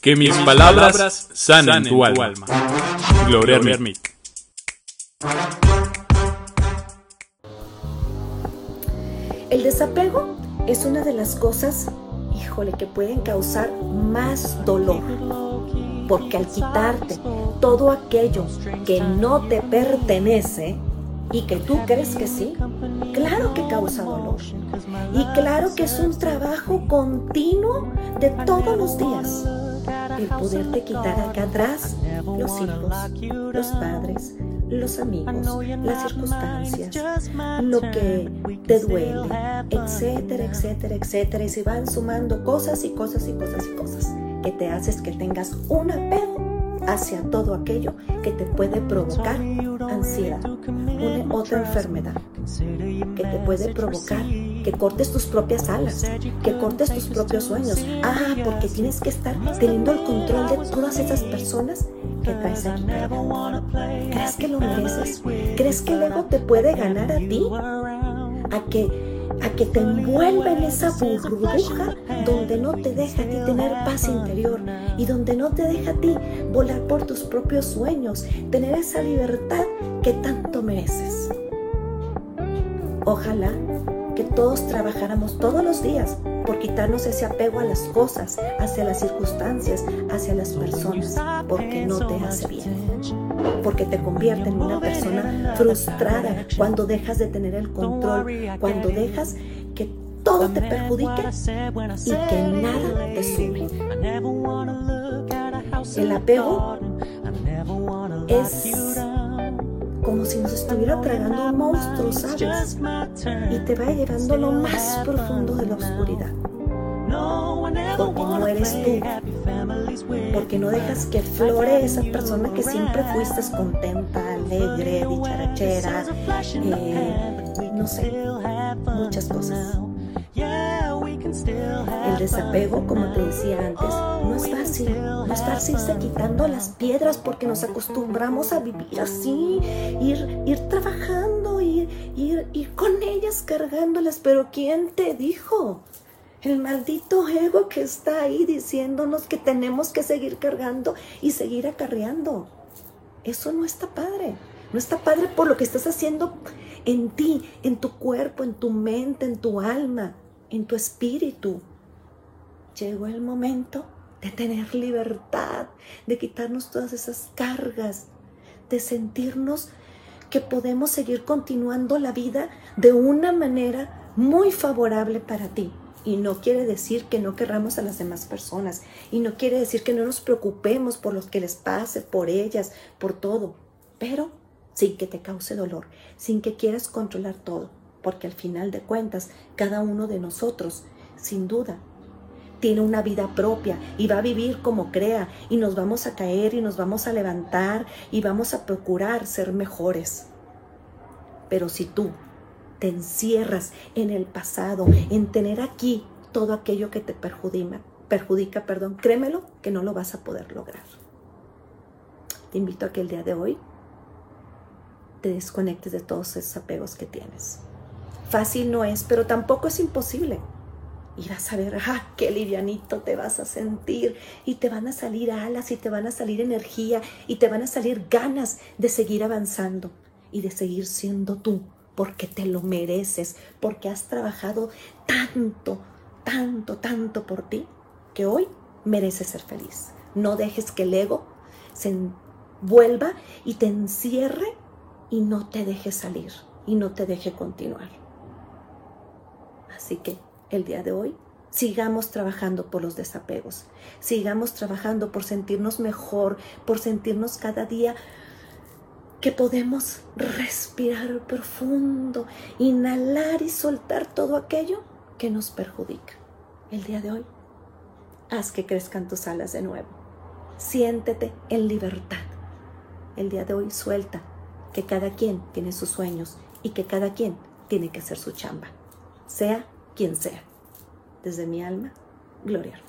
Que mis palabras sanen tu alma. Gloria Hermit. El desapego es una de las cosas, híjole, que pueden causar más dolor. Porque al quitarte todo aquello que no te pertenece y que tú crees que sí, claro que causa dolor. Y claro que es un trabajo continuo de todos los días el poderte quitar acá atrás los hijos, los padres, los amigos, las circunstancias, lo que te duele, etcétera, etcétera, etcétera. Y se van sumando cosas y cosas y cosas y cosas que te haces que tengas un apego hacia todo aquello que te puede provocar ansiedad, una otra enfermedad, que te puede provocar que cortes tus propias alas, que cortes tus propios sueños. Ah, porque tienes que estar teniendo el control de todas esas personas que traes aquí. ¿Crees que lo mereces? ¿Crees que el ego te puede ganar a ti? A que a que te envuelva en esa burbuja donde no te deja a ti tener paz interior y donde no te deja a ti volar por tus propios sueños, tener esa libertad que tanto mereces. Ojalá que todos trabajáramos todos los días por quitarnos ese apego a las cosas, hacia las circunstancias, hacia las personas, porque no te hace bien. Porque te convierte en una persona frustrada cuando dejas de tener el control, cuando dejas que todo te perjudique y que nada te sube. El apego es como si nos estuviera tragando un monstruo, ¿sabes? Y te va llevando lo más profundo de la oscuridad. Porque no eres tú. Porque no dejas que flore esa persona que siempre fuiste contenta, alegre, dicharachera, eh, no sé, muchas cosas. El desapego, como te decía antes, no es fácil. No es fácil irse quitando las piedras porque nos acostumbramos a vivir así, ir, ir trabajando, ir, ir, ir con ellas cargándolas. Pero ¿quién te dijo? El maldito ego que está ahí diciéndonos que tenemos que seguir cargando y seguir acarreando. Eso no está padre. No está padre por lo que estás haciendo en ti, en tu cuerpo, en tu mente, en tu alma en tu espíritu. Llegó el momento de tener libertad, de quitarnos todas esas cargas, de sentirnos que podemos seguir continuando la vida de una manera muy favorable para ti. Y no quiere decir que no querramos a las demás personas. Y no quiere decir que no nos preocupemos por lo que les pase, por ellas, por todo. Pero sin que te cause dolor, sin que quieras controlar todo porque al final de cuentas cada uno de nosotros, sin duda, tiene una vida propia y va a vivir como crea y nos vamos a caer y nos vamos a levantar y vamos a procurar ser mejores. Pero si tú te encierras en el pasado, en tener aquí todo aquello que te perjudica, perjudica, perdón, créemelo que no lo vas a poder lograr. Te invito a que el día de hoy te desconectes de todos esos apegos que tienes. Fácil no es, pero tampoco es imposible. Y vas a ver, ah, qué livianito te vas a sentir. Y te van a salir alas y te van a salir energía y te van a salir ganas de seguir avanzando y de seguir siendo tú, porque te lo mereces, porque has trabajado tanto, tanto, tanto por ti, que hoy mereces ser feliz. No dejes que el ego se vuelva y te encierre y no te deje salir y no te deje continuar. Así que el día de hoy sigamos trabajando por los desapegos, sigamos trabajando por sentirnos mejor, por sentirnos cada día que podemos respirar profundo, inhalar y soltar todo aquello que nos perjudica. El día de hoy, haz que crezcan tus alas de nuevo. Siéntete en libertad. El día de hoy suelta que cada quien tiene sus sueños y que cada quien tiene que hacer su chamba, sea quien sea. Desde mi alma, Gloria